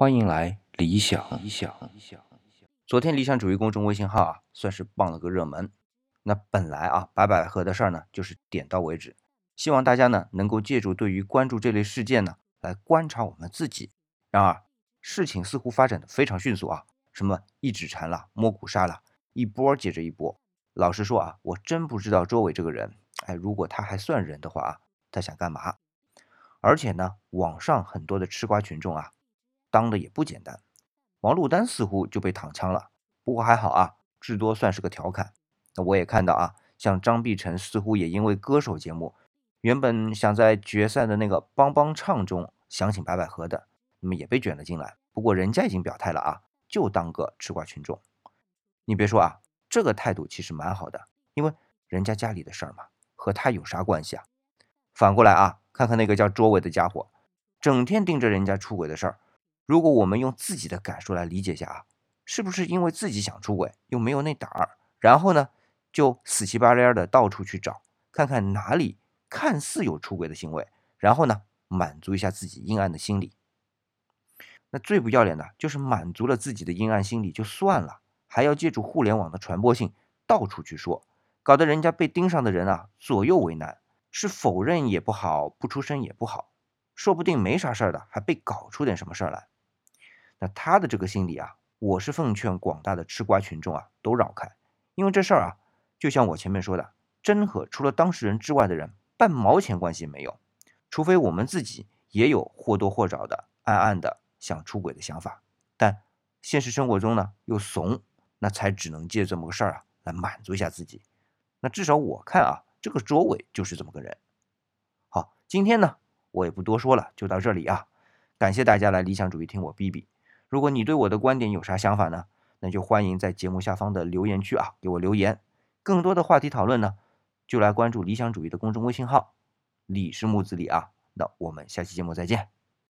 欢迎来理想。理想，理想昨天理想主义公众微信号啊，算是傍了个热门。那本来啊，白百合的事儿呢，就是点到为止。希望大家呢，能够借助对于关注这类事件呢，来观察我们自己。然而，事情似乎发展的非常迅速啊，什么一指禅了，摸骨杀了，一波接着一波。老实说啊，我真不知道周伟这个人，哎，如果他还算人的话啊，他想干嘛？而且呢，网上很多的吃瓜群众啊，当的也不简单。王珞丹似乎就被躺枪了，不过还好啊，至多算是个调侃。那我也看到啊，像张碧晨似乎也因为歌手节目，原本想在决赛的那个帮帮唱中想请白百合的，那么也被卷了进来。不过人家已经表态了啊，就当个吃瓜群众。你别说啊。这个态度其实蛮好的，因为人家家里的事儿嘛，和他有啥关系啊？反过来啊，看看那个叫卓伟的家伙，整天盯着人家出轨的事儿。如果我们用自己的感受来理解一下啊，是不是因为自己想出轨又没有那胆儿，然后呢就死乞白赖的到处去找，看看哪里看似有出轨的行为，然后呢满足一下自己阴暗的心理。那最不要脸的就是满足了自己的阴暗心理就算了。还要借助互联网的传播性到处去说，搞得人家被盯上的人啊左右为难，是否认也不好，不出声也不好，说不定没啥事儿的还被搞出点什么事儿来。那他的这个心理啊，我是奉劝广大的吃瓜群众啊都绕开，因为这事儿啊，就像我前面说的，真和除了当事人之外的人半毛钱关系没有，除非我们自己也有或多或少的暗暗的想出轨的想法，但现实生活中呢又怂。那才只能借这么个事儿啊，来满足一下自己。那至少我看啊，这个卓伟就是这么个人。好，今天呢，我也不多说了，就到这里啊。感谢大家来理想主义听我逼逼。如果你对我的观点有啥想法呢，那就欢迎在节目下方的留言区啊给我留言。更多的话题讨论呢，就来关注理想主义的公众微信号“李是木子李”啊。那我们下期节目再见。